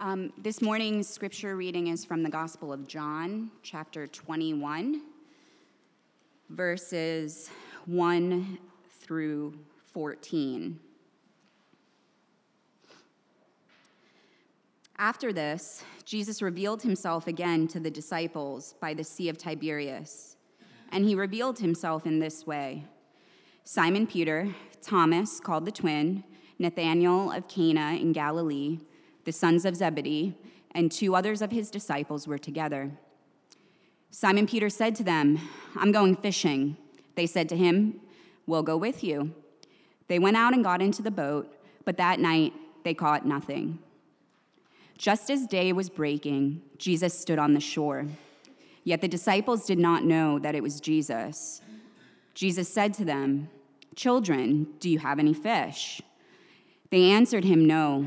Um, this morning's scripture reading is from the Gospel of John, chapter 21, verses 1 through 14. After this, Jesus revealed himself again to the disciples by the Sea of Tiberias, and he revealed himself in this way Simon Peter, Thomas, called the twin, Nathanael of Cana in Galilee, the sons of Zebedee, and two others of his disciples were together. Simon Peter said to them, I'm going fishing. They said to him, We'll go with you. They went out and got into the boat, but that night they caught nothing. Just as day was breaking, Jesus stood on the shore. Yet the disciples did not know that it was Jesus. Jesus said to them, Children, do you have any fish? They answered him, No.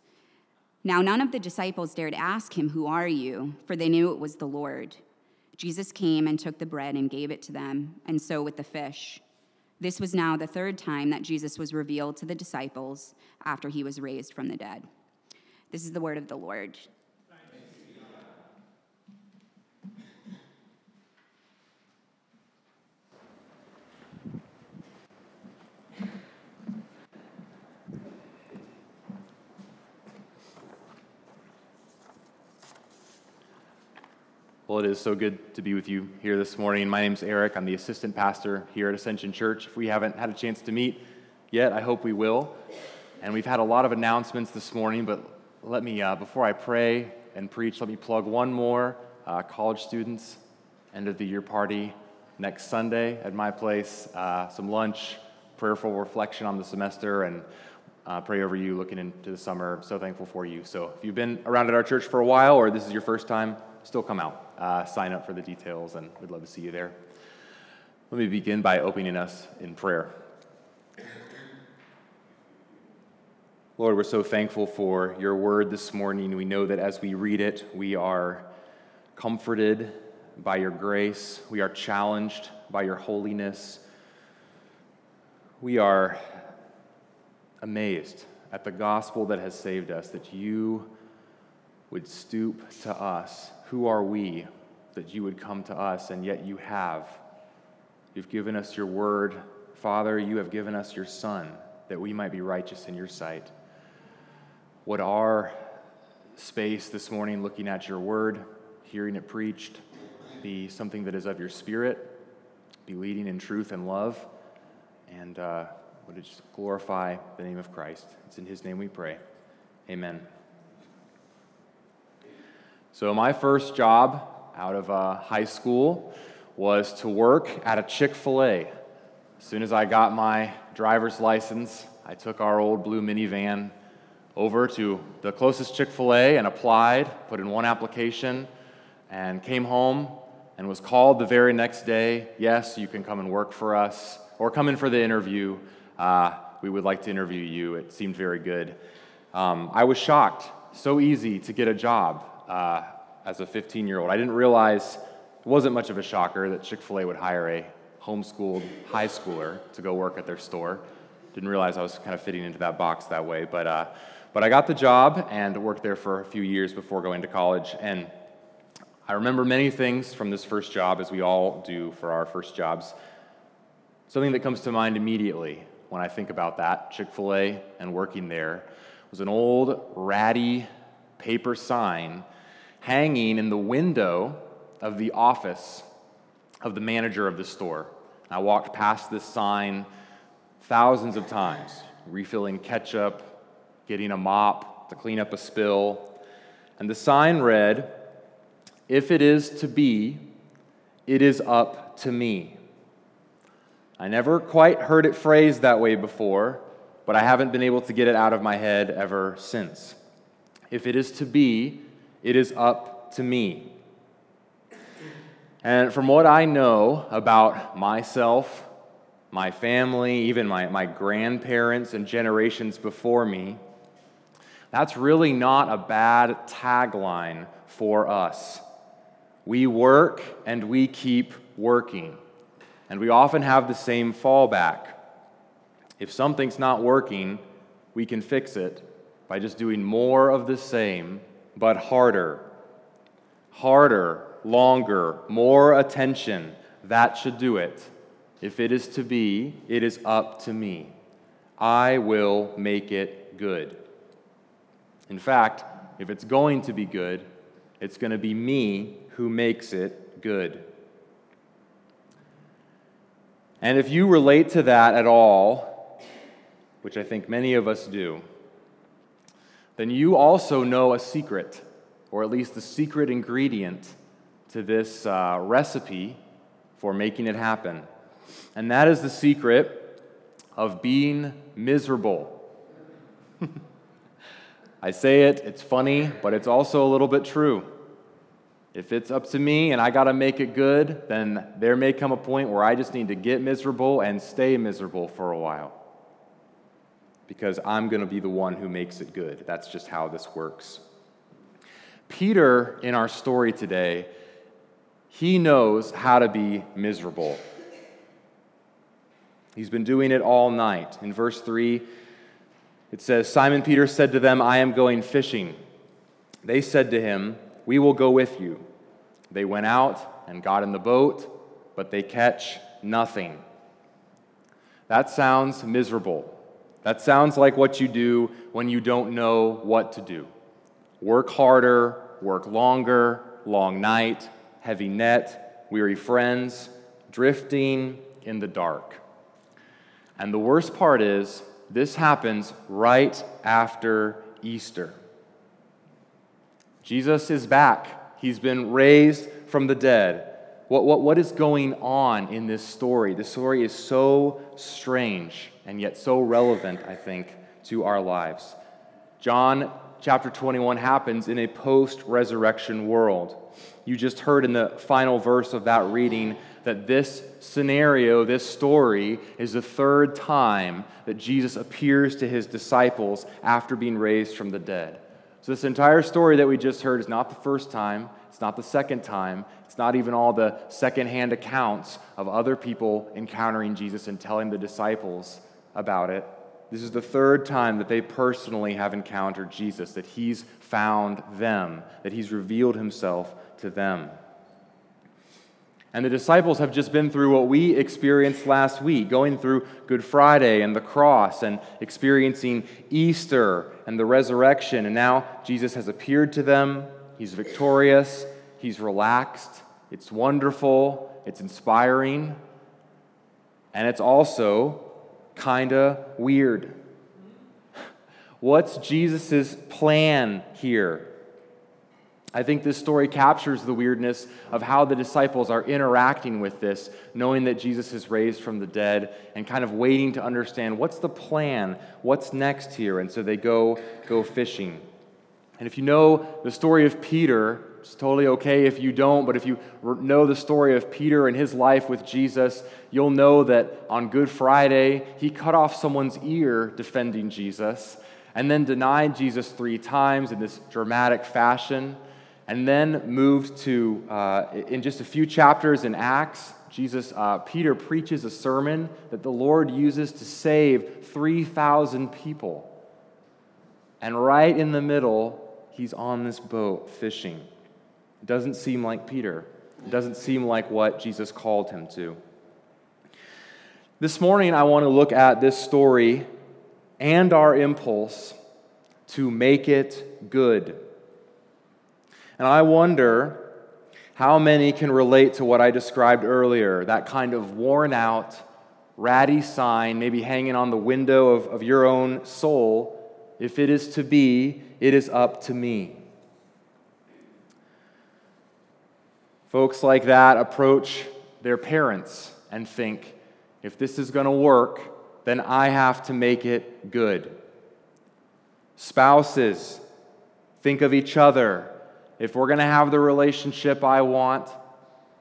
Now, none of the disciples dared ask him, Who are you? For they knew it was the Lord. Jesus came and took the bread and gave it to them, and so with the fish. This was now the third time that Jesus was revealed to the disciples after he was raised from the dead. This is the word of the Lord. Well, it is so good to be with you here this morning. My name is Eric. I'm the assistant pastor here at Ascension Church. If we haven't had a chance to meet yet, I hope we will. And we've had a lot of announcements this morning, but let me, uh, before I pray and preach, let me plug one more uh, college students end of the year party next Sunday at my place. Uh, some lunch, prayerful reflection on the semester, and uh, pray over you looking into the summer. So thankful for you. So if you've been around at our church for a while or this is your first time, still come out uh, sign up for the details, and we'd love to see you there. Let me begin by opening us in prayer. Lord, we're so thankful for your word this morning. We know that as we read it, we are comforted by your grace, we are challenged by your holiness. We are amazed at the gospel that has saved us, that you would stoop to us who are we that you would come to us, and yet you have? You've given us your word. Father, you have given us your Son that we might be righteous in your sight. Would our space this morning, looking at your word, hearing it preached, be something that is of your spirit, be leading in truth and love, and uh, would it just glorify the name of Christ? It's in his name we pray. Amen. So, my first job out of uh, high school was to work at a Chick fil A. As soon as I got my driver's license, I took our old blue minivan over to the closest Chick fil A and applied, put in one application, and came home and was called the very next day yes, you can come and work for us, or come in for the interview. Uh, we would like to interview you. It seemed very good. Um, I was shocked. So easy to get a job uh, as a 15 year old. I didn't realize it wasn't much of a shocker that Chick fil A would hire a homeschooled high schooler to go work at their store. Didn't realize I was kind of fitting into that box that way. But, uh, but I got the job and worked there for a few years before going to college. And I remember many things from this first job, as we all do for our first jobs. Something that comes to mind immediately when I think about that Chick fil A and working there was an old, ratty paper sign hanging in the window of the office of the manager of the store. I walked past this sign thousands of times, refilling ketchup, getting a mop to clean up a spill. And the sign read, If it is to be, it is up to me. I never quite heard it phrased that way before, but I haven't been able to get it out of my head ever since. If it is to be, it is up to me. And from what I know about myself, my family, even my, my grandparents and generations before me, that's really not a bad tagline for us. We work and we keep working. And we often have the same fallback. If something's not working, we can fix it by just doing more of the same, but harder. Harder, longer, more attention. That should do it. If it is to be, it is up to me. I will make it good. In fact, if it's going to be good, it's going to be me who makes it good. And if you relate to that at all, which I think many of us do, then you also know a secret, or at least the secret ingredient to this uh, recipe for making it happen. And that is the secret of being miserable. I say it, it's funny, but it's also a little bit true. If it's up to me and I got to make it good, then there may come a point where I just need to get miserable and stay miserable for a while. Because I'm going to be the one who makes it good. That's just how this works. Peter, in our story today, he knows how to be miserable. He's been doing it all night. In verse 3, it says Simon Peter said to them, I am going fishing. They said to him, We will go with you. They went out and got in the boat, but they catch nothing. That sounds miserable. That sounds like what you do when you don't know what to do. Work harder, work longer, long night, heavy net, weary friends, drifting in the dark. And the worst part is, this happens right after Easter. Jesus is back. He's been raised from the dead. What, what, what is going on in this story? The story is so strange and yet so relevant, I think, to our lives. John chapter 21 happens in a post resurrection world. You just heard in the final verse of that reading that this scenario, this story, is the third time that Jesus appears to his disciples after being raised from the dead. So, this entire story that we just heard is not the first time, it's not the second time, it's not even all the secondhand accounts of other people encountering Jesus and telling the disciples about it. This is the third time that they personally have encountered Jesus, that he's found them, that he's revealed himself to them. And the disciples have just been through what we experienced last week, going through Good Friday and the cross and experiencing Easter and the resurrection. And now Jesus has appeared to them. He's victorious. He's relaxed. It's wonderful. It's inspiring. And it's also kind of weird. What's Jesus' plan here? I think this story captures the weirdness of how the disciples are interacting with this, knowing that Jesus is raised from the dead and kind of waiting to understand what's the plan, what's next here. And so they go go fishing. And if you know the story of Peter, it's totally okay if you don't, but if you know the story of Peter and his life with Jesus, you'll know that on Good Friday, he cut off someone's ear defending Jesus and then denied Jesus three times in this dramatic fashion and then moved to, uh, in just a few chapters in Acts, Jesus, uh, Peter preaches a sermon that the Lord uses to save 3,000 people. And right in the middle, he's on this boat fishing. It doesn't seem like Peter. It doesn't seem like what Jesus called him to. This morning, I want to look at this story and our impulse to make it good. And I wonder how many can relate to what I described earlier that kind of worn out, ratty sign, maybe hanging on the window of, of your own soul. If it is to be, it is up to me. Folks like that approach their parents and think, if this is going to work, then I have to make it good. Spouses think of each other. If we're going to have the relationship I want,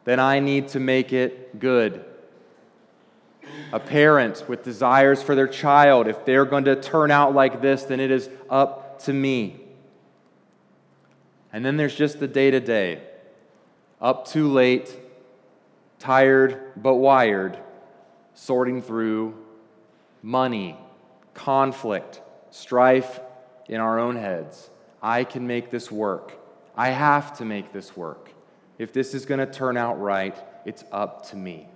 then I need to make it good. A parent with desires for their child, if they're going to turn out like this, then it is up to me. And then there's just the day to day up too late, tired but wired, sorting through money, conflict, strife in our own heads. I can make this work. I have to make this work. If this is going to turn out right, it's up to me.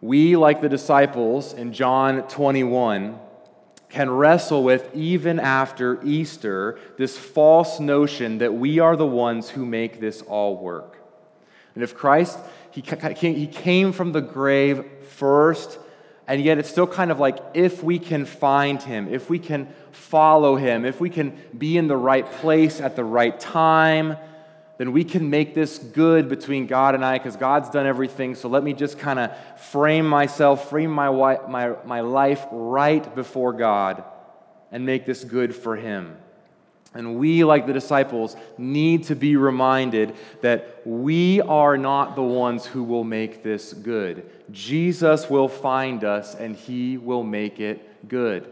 We, like the disciples in John 21, can wrestle with, even after Easter, this false notion that we are the ones who make this all work. And if Christ, he, he came from the grave first, and yet it's still kind of like if we can find him, if we can follow him, if we can be in the right place at the right time, then we can make this good between God and I because God's done everything. So let me just kind of frame myself, frame my, my, my life right before God and make this good for Him. And we, like the disciples, need to be reminded that we are not the ones who will make this good. Jesus will find us and He will make it good.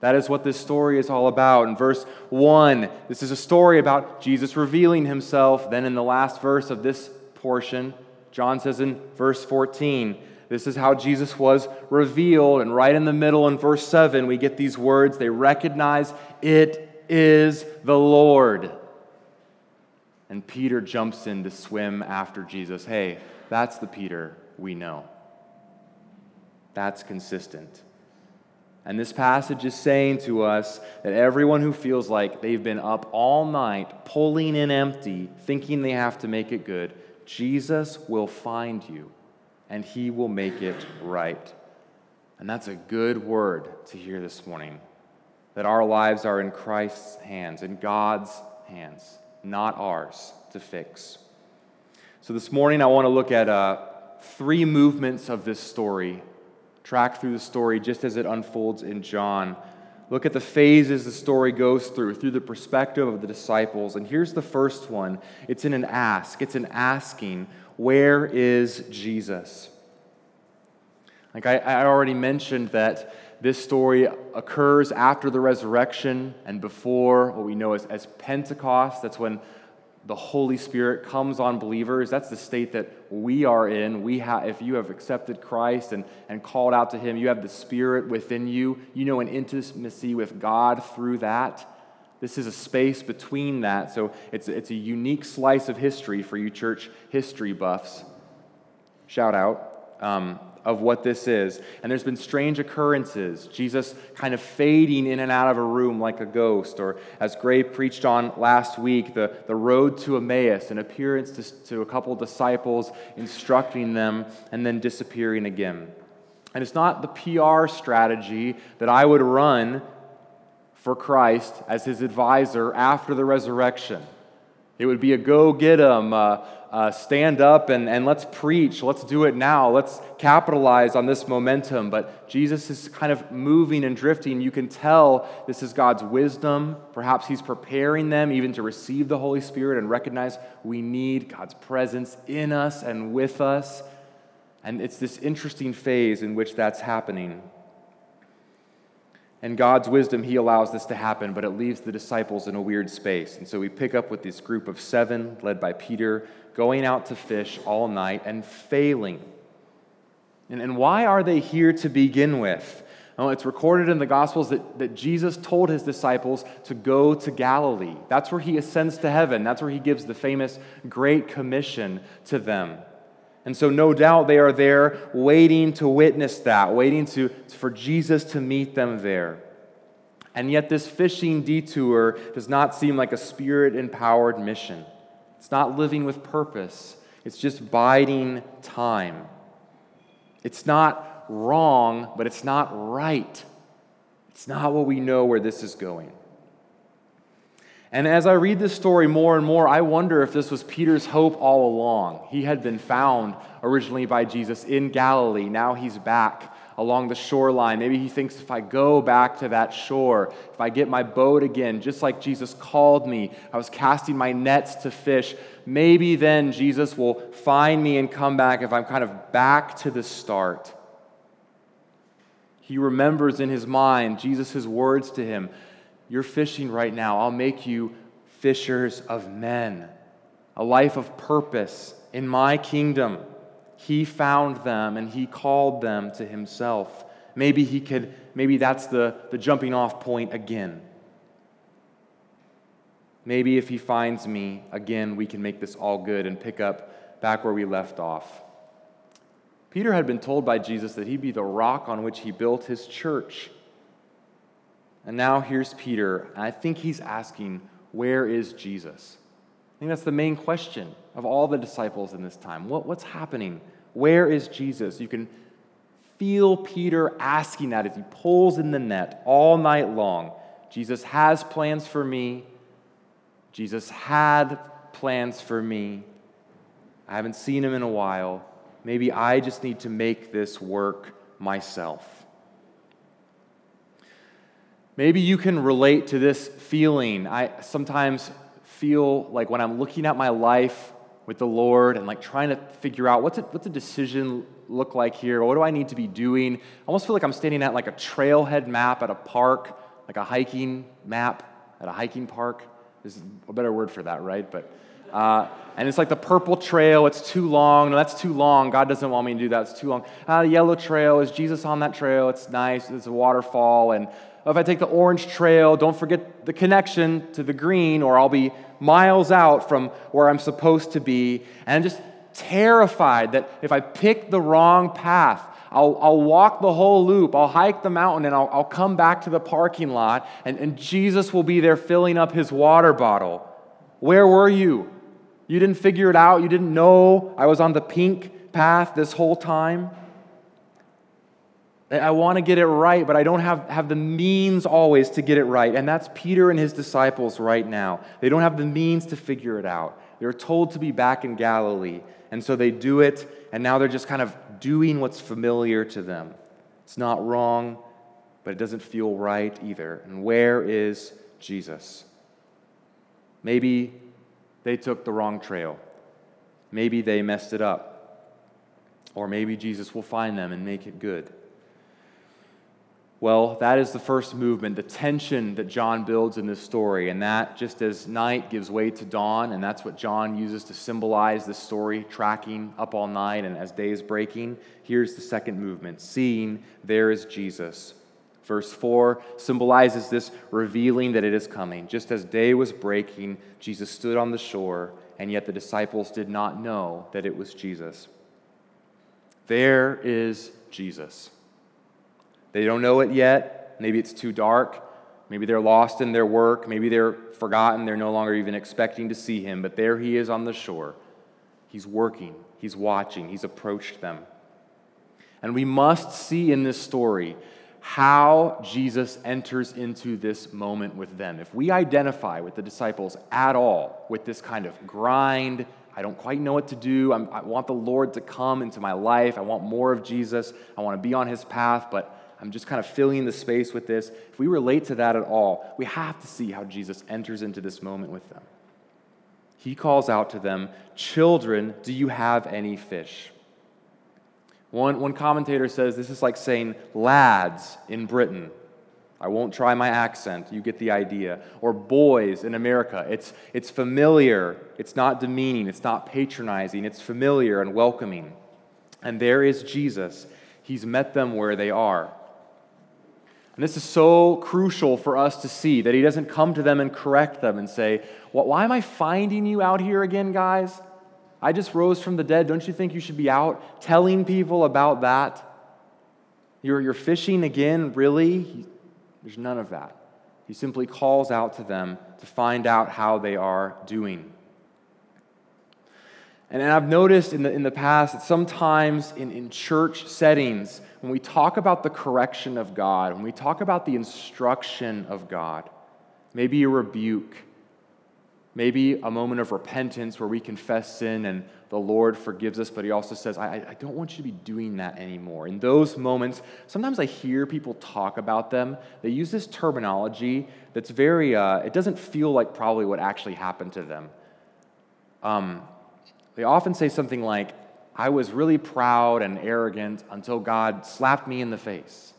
That is what this story is all about. In verse 1, this is a story about Jesus revealing himself. Then, in the last verse of this portion, John says in verse 14, this is how Jesus was revealed. And right in the middle, in verse 7, we get these words they recognize it is the Lord. And Peter jumps in to swim after Jesus. Hey, that's the Peter we know. That's consistent. And this passage is saying to us that everyone who feels like they've been up all night, pulling in empty, thinking they have to make it good, Jesus will find you and he will make it right. And that's a good word to hear this morning that our lives are in Christ's hands, in God's hands, not ours to fix. So this morning, I want to look at uh, three movements of this story track through the story just as it unfolds in John. Look at the phases the story goes through, through the perspective of the disciples. And here's the first one it's in an ask, it's an asking, Where is Jesus? Like I, I already mentioned that this story occurs after the resurrection and before what we know as, as Pentecost. That's when the Holy Spirit comes on believers. That's the state that we are in. We have, if you have accepted Christ and, and called out to Him, you have the Spirit within you. You know an intimacy with God through that. This is a space between that. So it's, it's a unique slice of history for you church history buffs. Shout out. Um, of what this is. And there's been strange occurrences. Jesus kind of fading in and out of a room like a ghost. Or as Gray preached on last week, the, the road to Emmaus, an appearance to, to a couple disciples, instructing them, and then disappearing again. And it's not the PR strategy that I would run for Christ as his advisor after the resurrection. It would be a go get 'em, uh, uh, stand up and, and let's preach. Let's do it now. Let's capitalize on this momentum. But Jesus is kind of moving and drifting. You can tell this is God's wisdom. Perhaps He's preparing them even to receive the Holy Spirit and recognize we need God's presence in us and with us. And it's this interesting phase in which that's happening. And God's wisdom, He allows this to happen, but it leaves the disciples in a weird space. And so we pick up with this group of seven, led by Peter, going out to fish all night and failing. And, and why are they here to begin with? Well, it's recorded in the Gospels that, that Jesus told his disciples to go to Galilee. That's where he ascends to heaven. That's where he gives the famous Great Commission to them. And so, no doubt, they are there waiting to witness that, waiting to, for Jesus to meet them there. And yet, this fishing detour does not seem like a spirit empowered mission. It's not living with purpose, it's just biding time. It's not wrong, but it's not right. It's not what we know where this is going. And as I read this story more and more, I wonder if this was Peter's hope all along. He had been found originally by Jesus in Galilee. Now he's back along the shoreline. Maybe he thinks if I go back to that shore, if I get my boat again, just like Jesus called me, I was casting my nets to fish, maybe then Jesus will find me and come back if I'm kind of back to the start. He remembers in his mind Jesus' words to him You're fishing right now. I'll make you fishers of men. A life of purpose in my kingdom. He found them and he called them to himself. Maybe he could, maybe that's the, the jumping off point again. Maybe if he finds me again, we can make this all good and pick up back where we left off. Peter had been told by Jesus that he'd be the rock on which he built his church. And now here's Peter, and I think he's asking, Where is Jesus? I think that's the main question of all the disciples in this time. What, what's happening? Where is Jesus? You can feel Peter asking that as he pulls in the net all night long. Jesus has plans for me. Jesus had plans for me. I haven't seen him in a while. Maybe I just need to make this work myself. Maybe you can relate to this feeling. I sometimes feel like when I'm looking at my life with the Lord and like trying to figure out what's a, what's a decision look like here? What do I need to be doing? I almost feel like I'm standing at like a trailhead map at a park, like a hiking map at a hiking park. Is a better word for that, right? But uh, and it's like the purple trail, it's too long. No, that's too long. God doesn't want me to do that. It's too long. Uh, the yellow trail, is Jesus on that trail? It's nice. It's a waterfall. And if I take the orange trail, don't forget the connection to the green, or I'll be miles out from where I'm supposed to be. And I'm just terrified that if I pick the wrong path, I'll, I'll walk the whole loop, I'll hike the mountain, and I'll, I'll come back to the parking lot, and, and Jesus will be there filling up his water bottle. Where were you? You didn't figure it out. You didn't know I was on the pink path this whole time. I want to get it right, but I don't have, have the means always to get it right. And that's Peter and his disciples right now. They don't have the means to figure it out. They're told to be back in Galilee. And so they do it, and now they're just kind of doing what's familiar to them. It's not wrong, but it doesn't feel right either. And where is Jesus? Maybe they took the wrong trail. Maybe they messed it up. Or maybe Jesus will find them and make it good. Well, that is the first movement, the tension that John builds in this story. And that, just as night gives way to dawn, and that's what John uses to symbolize this story, tracking up all night and as day is breaking, here's the second movement seeing there is Jesus. Verse 4 symbolizes this revealing that it is coming. Just as day was breaking, Jesus stood on the shore, and yet the disciples did not know that it was Jesus. There is Jesus. They don't know it yet. Maybe it's too dark. Maybe they're lost in their work. Maybe they're forgotten. They're no longer even expecting to see him. But there he is on the shore. He's working, he's watching, he's approached them. And we must see in this story how Jesus enters into this moment with them. If we identify with the disciples at all with this kind of grind, I don't quite know what to do. I'm, i want the Lord to come into my life. I want more of Jesus. I want to be on his path, but I'm just kind of filling the space with this. If we relate to that at all, we have to see how Jesus enters into this moment with them. He calls out to them, Children, do you have any fish? One, one commentator says this is like saying lads in Britain. I won't try my accent, you get the idea. Or boys in America. It's, it's familiar, it's not demeaning, it's not patronizing, it's familiar and welcoming. And there is Jesus. He's met them where they are. And this is so crucial for us to see that he doesn't come to them and correct them and say, well, Why am I finding you out here again, guys? I just rose from the dead. Don't you think you should be out telling people about that? You're, you're fishing again? Really? There's none of that. He simply calls out to them to find out how they are doing. And I've noticed in the, in the past that sometimes in, in church settings, when we talk about the correction of God, when we talk about the instruction of God, maybe a rebuke, maybe a moment of repentance where we confess sin and the Lord forgives us, but He also says, I, I don't want you to be doing that anymore. In those moments, sometimes I hear people talk about them. They use this terminology that's very, uh, it doesn't feel like probably what actually happened to them. Um, they often say something like, I was really proud and arrogant until God slapped me in the face.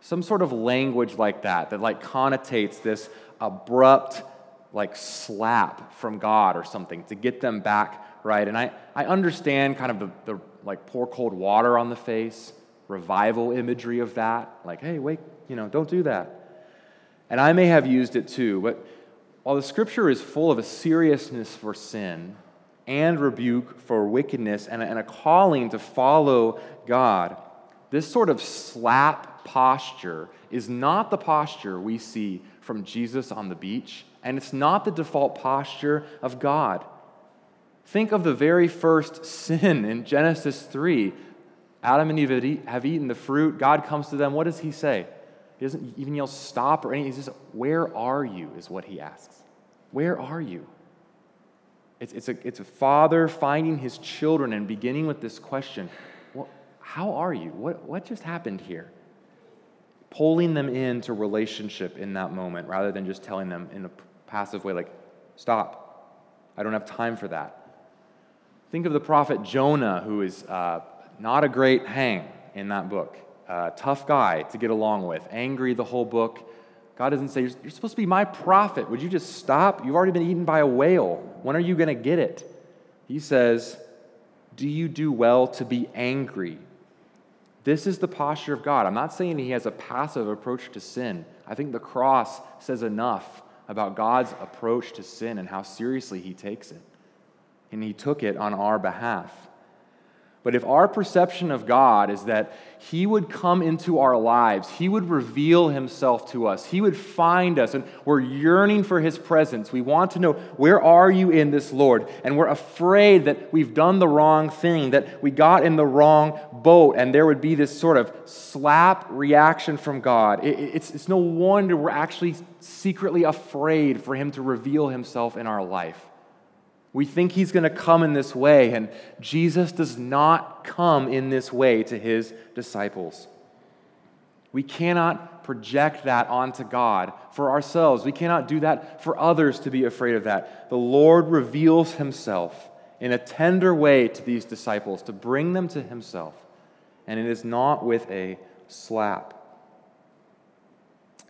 Some sort of language like that, that like connotates this abrupt, like slap from God or something to get them back right. And I, I understand kind of the, the like pour cold water on the face, revival imagery of that. Like, hey, wait, you know, don't do that. And I may have used it too, but while the scripture is full of a seriousness for sin, and rebuke for wickedness and a, and a calling to follow God. This sort of slap posture is not the posture we see from Jesus on the beach, and it's not the default posture of God. Think of the very first sin in Genesis 3. Adam and Eve have eaten the fruit. God comes to them. What does he say? He doesn't even yell stop or anything. He says, Where are you? is what he asks. Where are you? It's, it's, a, it's a father finding his children and beginning with this question well, How are you? What, what just happened here? Pulling them into relationship in that moment rather than just telling them in a passive way, like, Stop. I don't have time for that. Think of the prophet Jonah, who is uh, not a great hang in that book. Uh, tough guy to get along with, angry the whole book God doesn't say, You're supposed to be my prophet. Would you just stop? You've already been eaten by a whale. When are you going to get it? He says, Do you do well to be angry? This is the posture of God. I'm not saying he has a passive approach to sin. I think the cross says enough about God's approach to sin and how seriously he takes it. And he took it on our behalf. But if our perception of God is that He would come into our lives, He would reveal Himself to us, He would find us, and we're yearning for His presence, we want to know, where are you in this, Lord? And we're afraid that we've done the wrong thing, that we got in the wrong boat, and there would be this sort of slap reaction from God. it's, no wonder we're actually secretly afraid for Him to reveal Himself in our life. We think he's going to come in this way, and Jesus does not come in this way to his disciples. We cannot project that onto God for ourselves. We cannot do that for others to be afraid of that. The Lord reveals himself in a tender way to these disciples to bring them to himself, and it is not with a slap.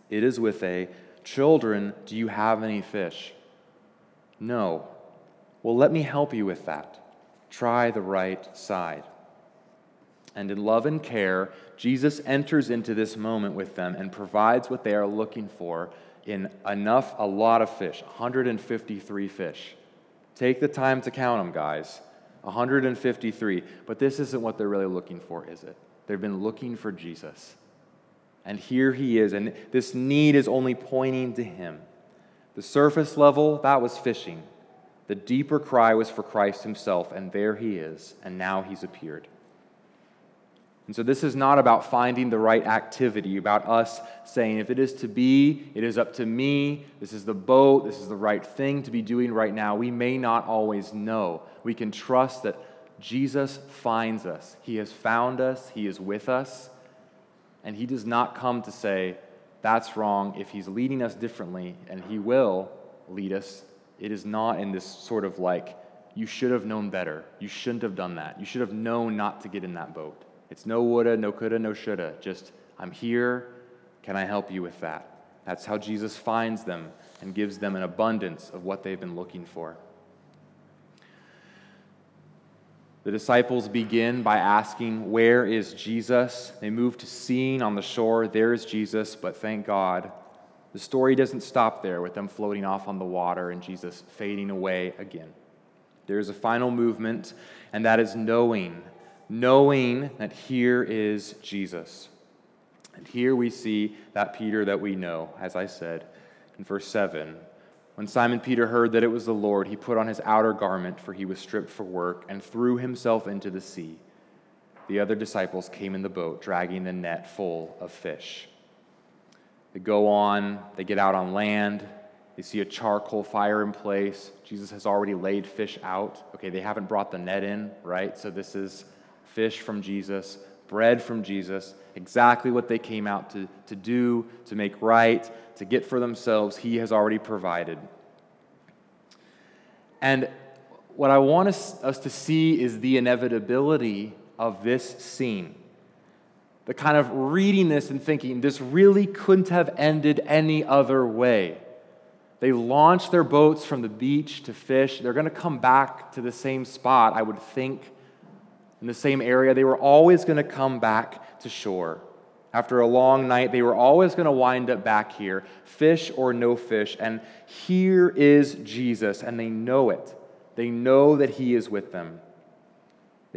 It is with a children, do you have any fish? No. Well, let me help you with that. Try the right side. And in love and care, Jesus enters into this moment with them and provides what they are looking for in enough, a lot of fish 153 fish. Take the time to count them, guys. 153. But this isn't what they're really looking for, is it? They've been looking for Jesus. And here he is, and this need is only pointing to him. The surface level, that was fishing. The deeper cry was for Christ himself, and there he is, and now he's appeared. And so, this is not about finding the right activity, about us saying, if it is to be, it is up to me. This is the boat. This is the right thing to be doing right now. We may not always know. We can trust that Jesus finds us. He has found us, He is with us, and He does not come to say, that's wrong. If He's leading us differently, and He will lead us it is not in this sort of like, you should have known better. You shouldn't have done that. You should have known not to get in that boat. It's no woulda, no coulda, no shoulda. Just, I'm here. Can I help you with that? That's how Jesus finds them and gives them an abundance of what they've been looking for. The disciples begin by asking, Where is Jesus? They move to seeing on the shore, There is Jesus, but thank God the story doesn't stop there with them floating off on the water and Jesus fading away again. There's a final movement, and that is knowing, knowing that here is Jesus. And here we see that Peter that we know, as I said in verse 7. When Simon Peter heard that it was the Lord, he put on his outer garment, for he was stripped for work, and threw himself into the sea. The other disciples came in the boat, dragging the net full of fish. They go on, they get out on land, they see a charcoal fire in place. Jesus has already laid fish out. Okay, they haven't brought the net in, right? So this is fish from Jesus, bread from Jesus, exactly what they came out to, to do, to make right, to get for themselves. He has already provided. And what I want us, us to see is the inevitability of this scene the kind of reading this and thinking, this really couldn't have ended any other way. They launch their boats from the beach to fish. They're going to come back to the same spot, I would think, in the same area. They were always going to come back to shore. After a long night, they were always going to wind up back here, fish or no fish. And here is Jesus, and they know it. They know that He is with them.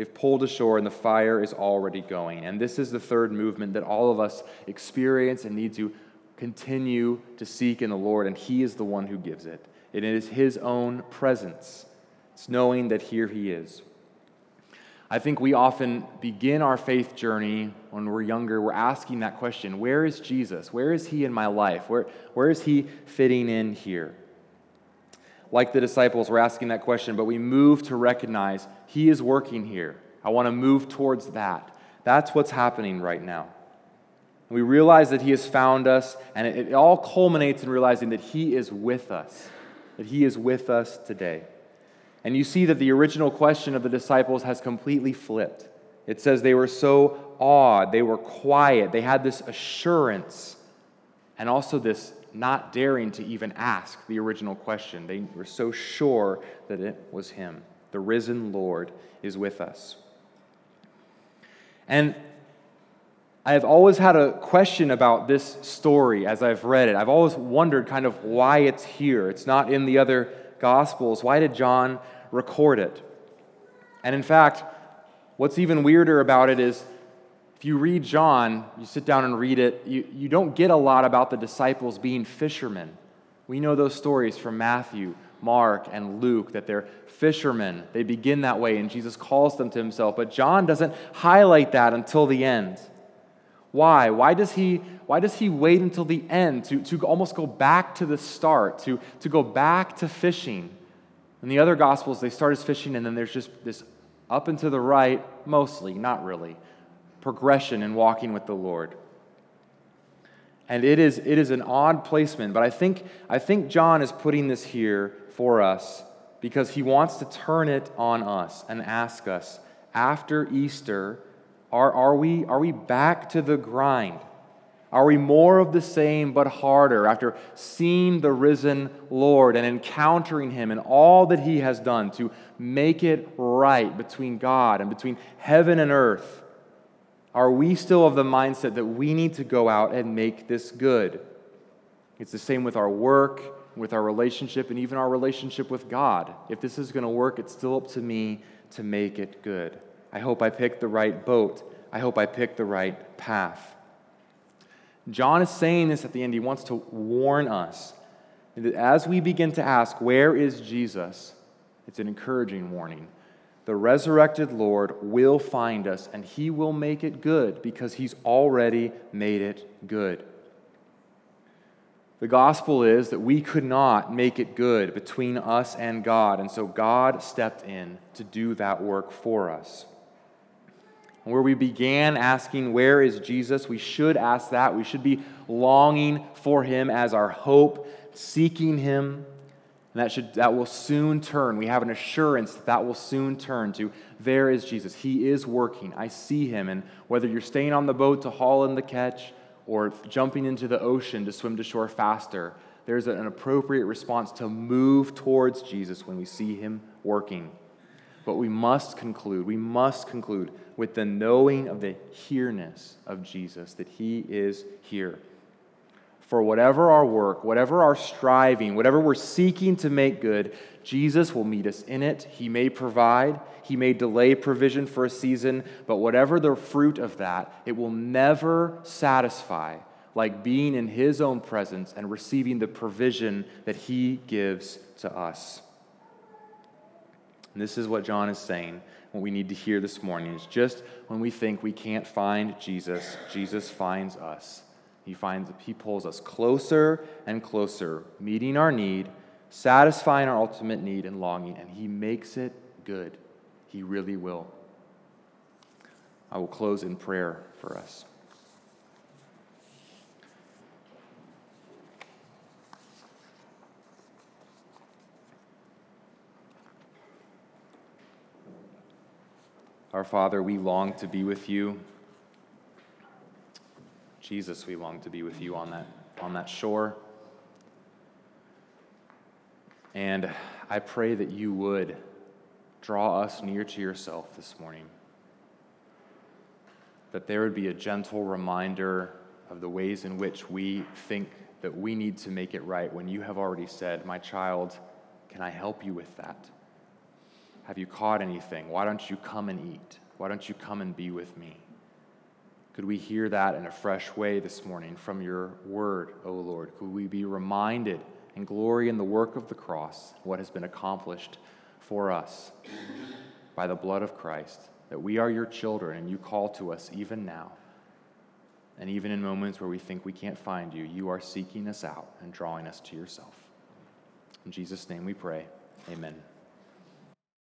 They've pulled ashore and the fire is already going. And this is the third movement that all of us experience and need to continue to seek in the Lord, and He is the one who gives it. It is His own presence. It's knowing that here He is. I think we often begin our faith journey when we're younger. We're asking that question Where is Jesus? Where is He in my life? Where, where is He fitting in here? Like the disciples, we're asking that question, but we move to recognize He is working here. I want to move towards that. That's what's happening right now. We realize that He has found us, and it, it all culminates in realizing that He is with us, that He is with us today. And you see that the original question of the disciples has completely flipped. It says they were so awed, they were quiet, they had this assurance, and also this not daring to even ask the original question. They were so sure that it was Him. The risen Lord is with us. And I have always had a question about this story as I've read it. I've always wondered kind of why it's here. It's not in the other Gospels. Why did John record it? And in fact, what's even weirder about it is if you read John, you sit down and read it, you, you don't get a lot about the disciples being fishermen. We know those stories from Matthew, Mark, and Luke that they're fishermen. They begin that way, and Jesus calls them to himself. But John doesn't highlight that until the end. Why? Why does he, why does he wait until the end to, to almost go back to the start, to, to go back to fishing? In the other Gospels, they start as fishing, and then there's just this up and to the right, mostly, not really, progression in walking with the Lord. And it is, it is an odd placement, but I think, I think John is putting this here for us because he wants to turn it on us and ask us after Easter, are, are, we, are we back to the grind? Are we more of the same but harder after seeing the risen Lord and encountering him and all that he has done to make it right between God and between heaven and earth? Are we still of the mindset that we need to go out and make this good? It's the same with our work, with our relationship, and even our relationship with God. If this is going to work, it's still up to me to make it good. I hope I picked the right boat. I hope I picked the right path. John is saying this at the end. He wants to warn us that as we begin to ask, Where is Jesus? It's an encouraging warning the resurrected Lord will find us and he will make it good because he's already made it good. The gospel is that we could not make it good between us and God, and so God stepped in to do that work for us. Where we began asking, Where is Jesus? we should ask that. We should be longing for him as our hope, seeking him and that, should, that will soon turn. We have an assurance that that will soon turn to there is Jesus. He is working. I see him. And whether you're staying on the boat to haul in the catch or jumping into the ocean to swim to shore faster, there's an appropriate response to move towards Jesus when we see him working. But we must conclude, we must conclude with the knowing of the here-ness of Jesus, that he is here. For whatever our work, whatever our striving, whatever we're seeking to make good, Jesus will meet us in it. He may provide, He may delay provision for a season, but whatever the fruit of that, it will never satisfy like being in His own presence and receiving the provision that He gives to us. And this is what John is saying. What we need to hear this morning is just when we think we can't find Jesus, Jesus finds us. He finds he pulls us closer and closer, meeting our need, satisfying our ultimate need and longing, and he makes it good. He really will. I will close in prayer for us. Our Father, we long to be with you. Jesus, we long to be with you on that, on that shore. And I pray that you would draw us near to yourself this morning. That there would be a gentle reminder of the ways in which we think that we need to make it right when you have already said, My child, can I help you with that? Have you caught anything? Why don't you come and eat? Why don't you come and be with me? Could we hear that in a fresh way this morning from your word, O Lord? Could we be reminded and glory in the work of the cross, what has been accomplished for us by the blood of Christ, that we are your children and you call to us even now. And even in moments where we think we can't find you, you are seeking us out and drawing us to yourself. In Jesus' name we pray. Amen.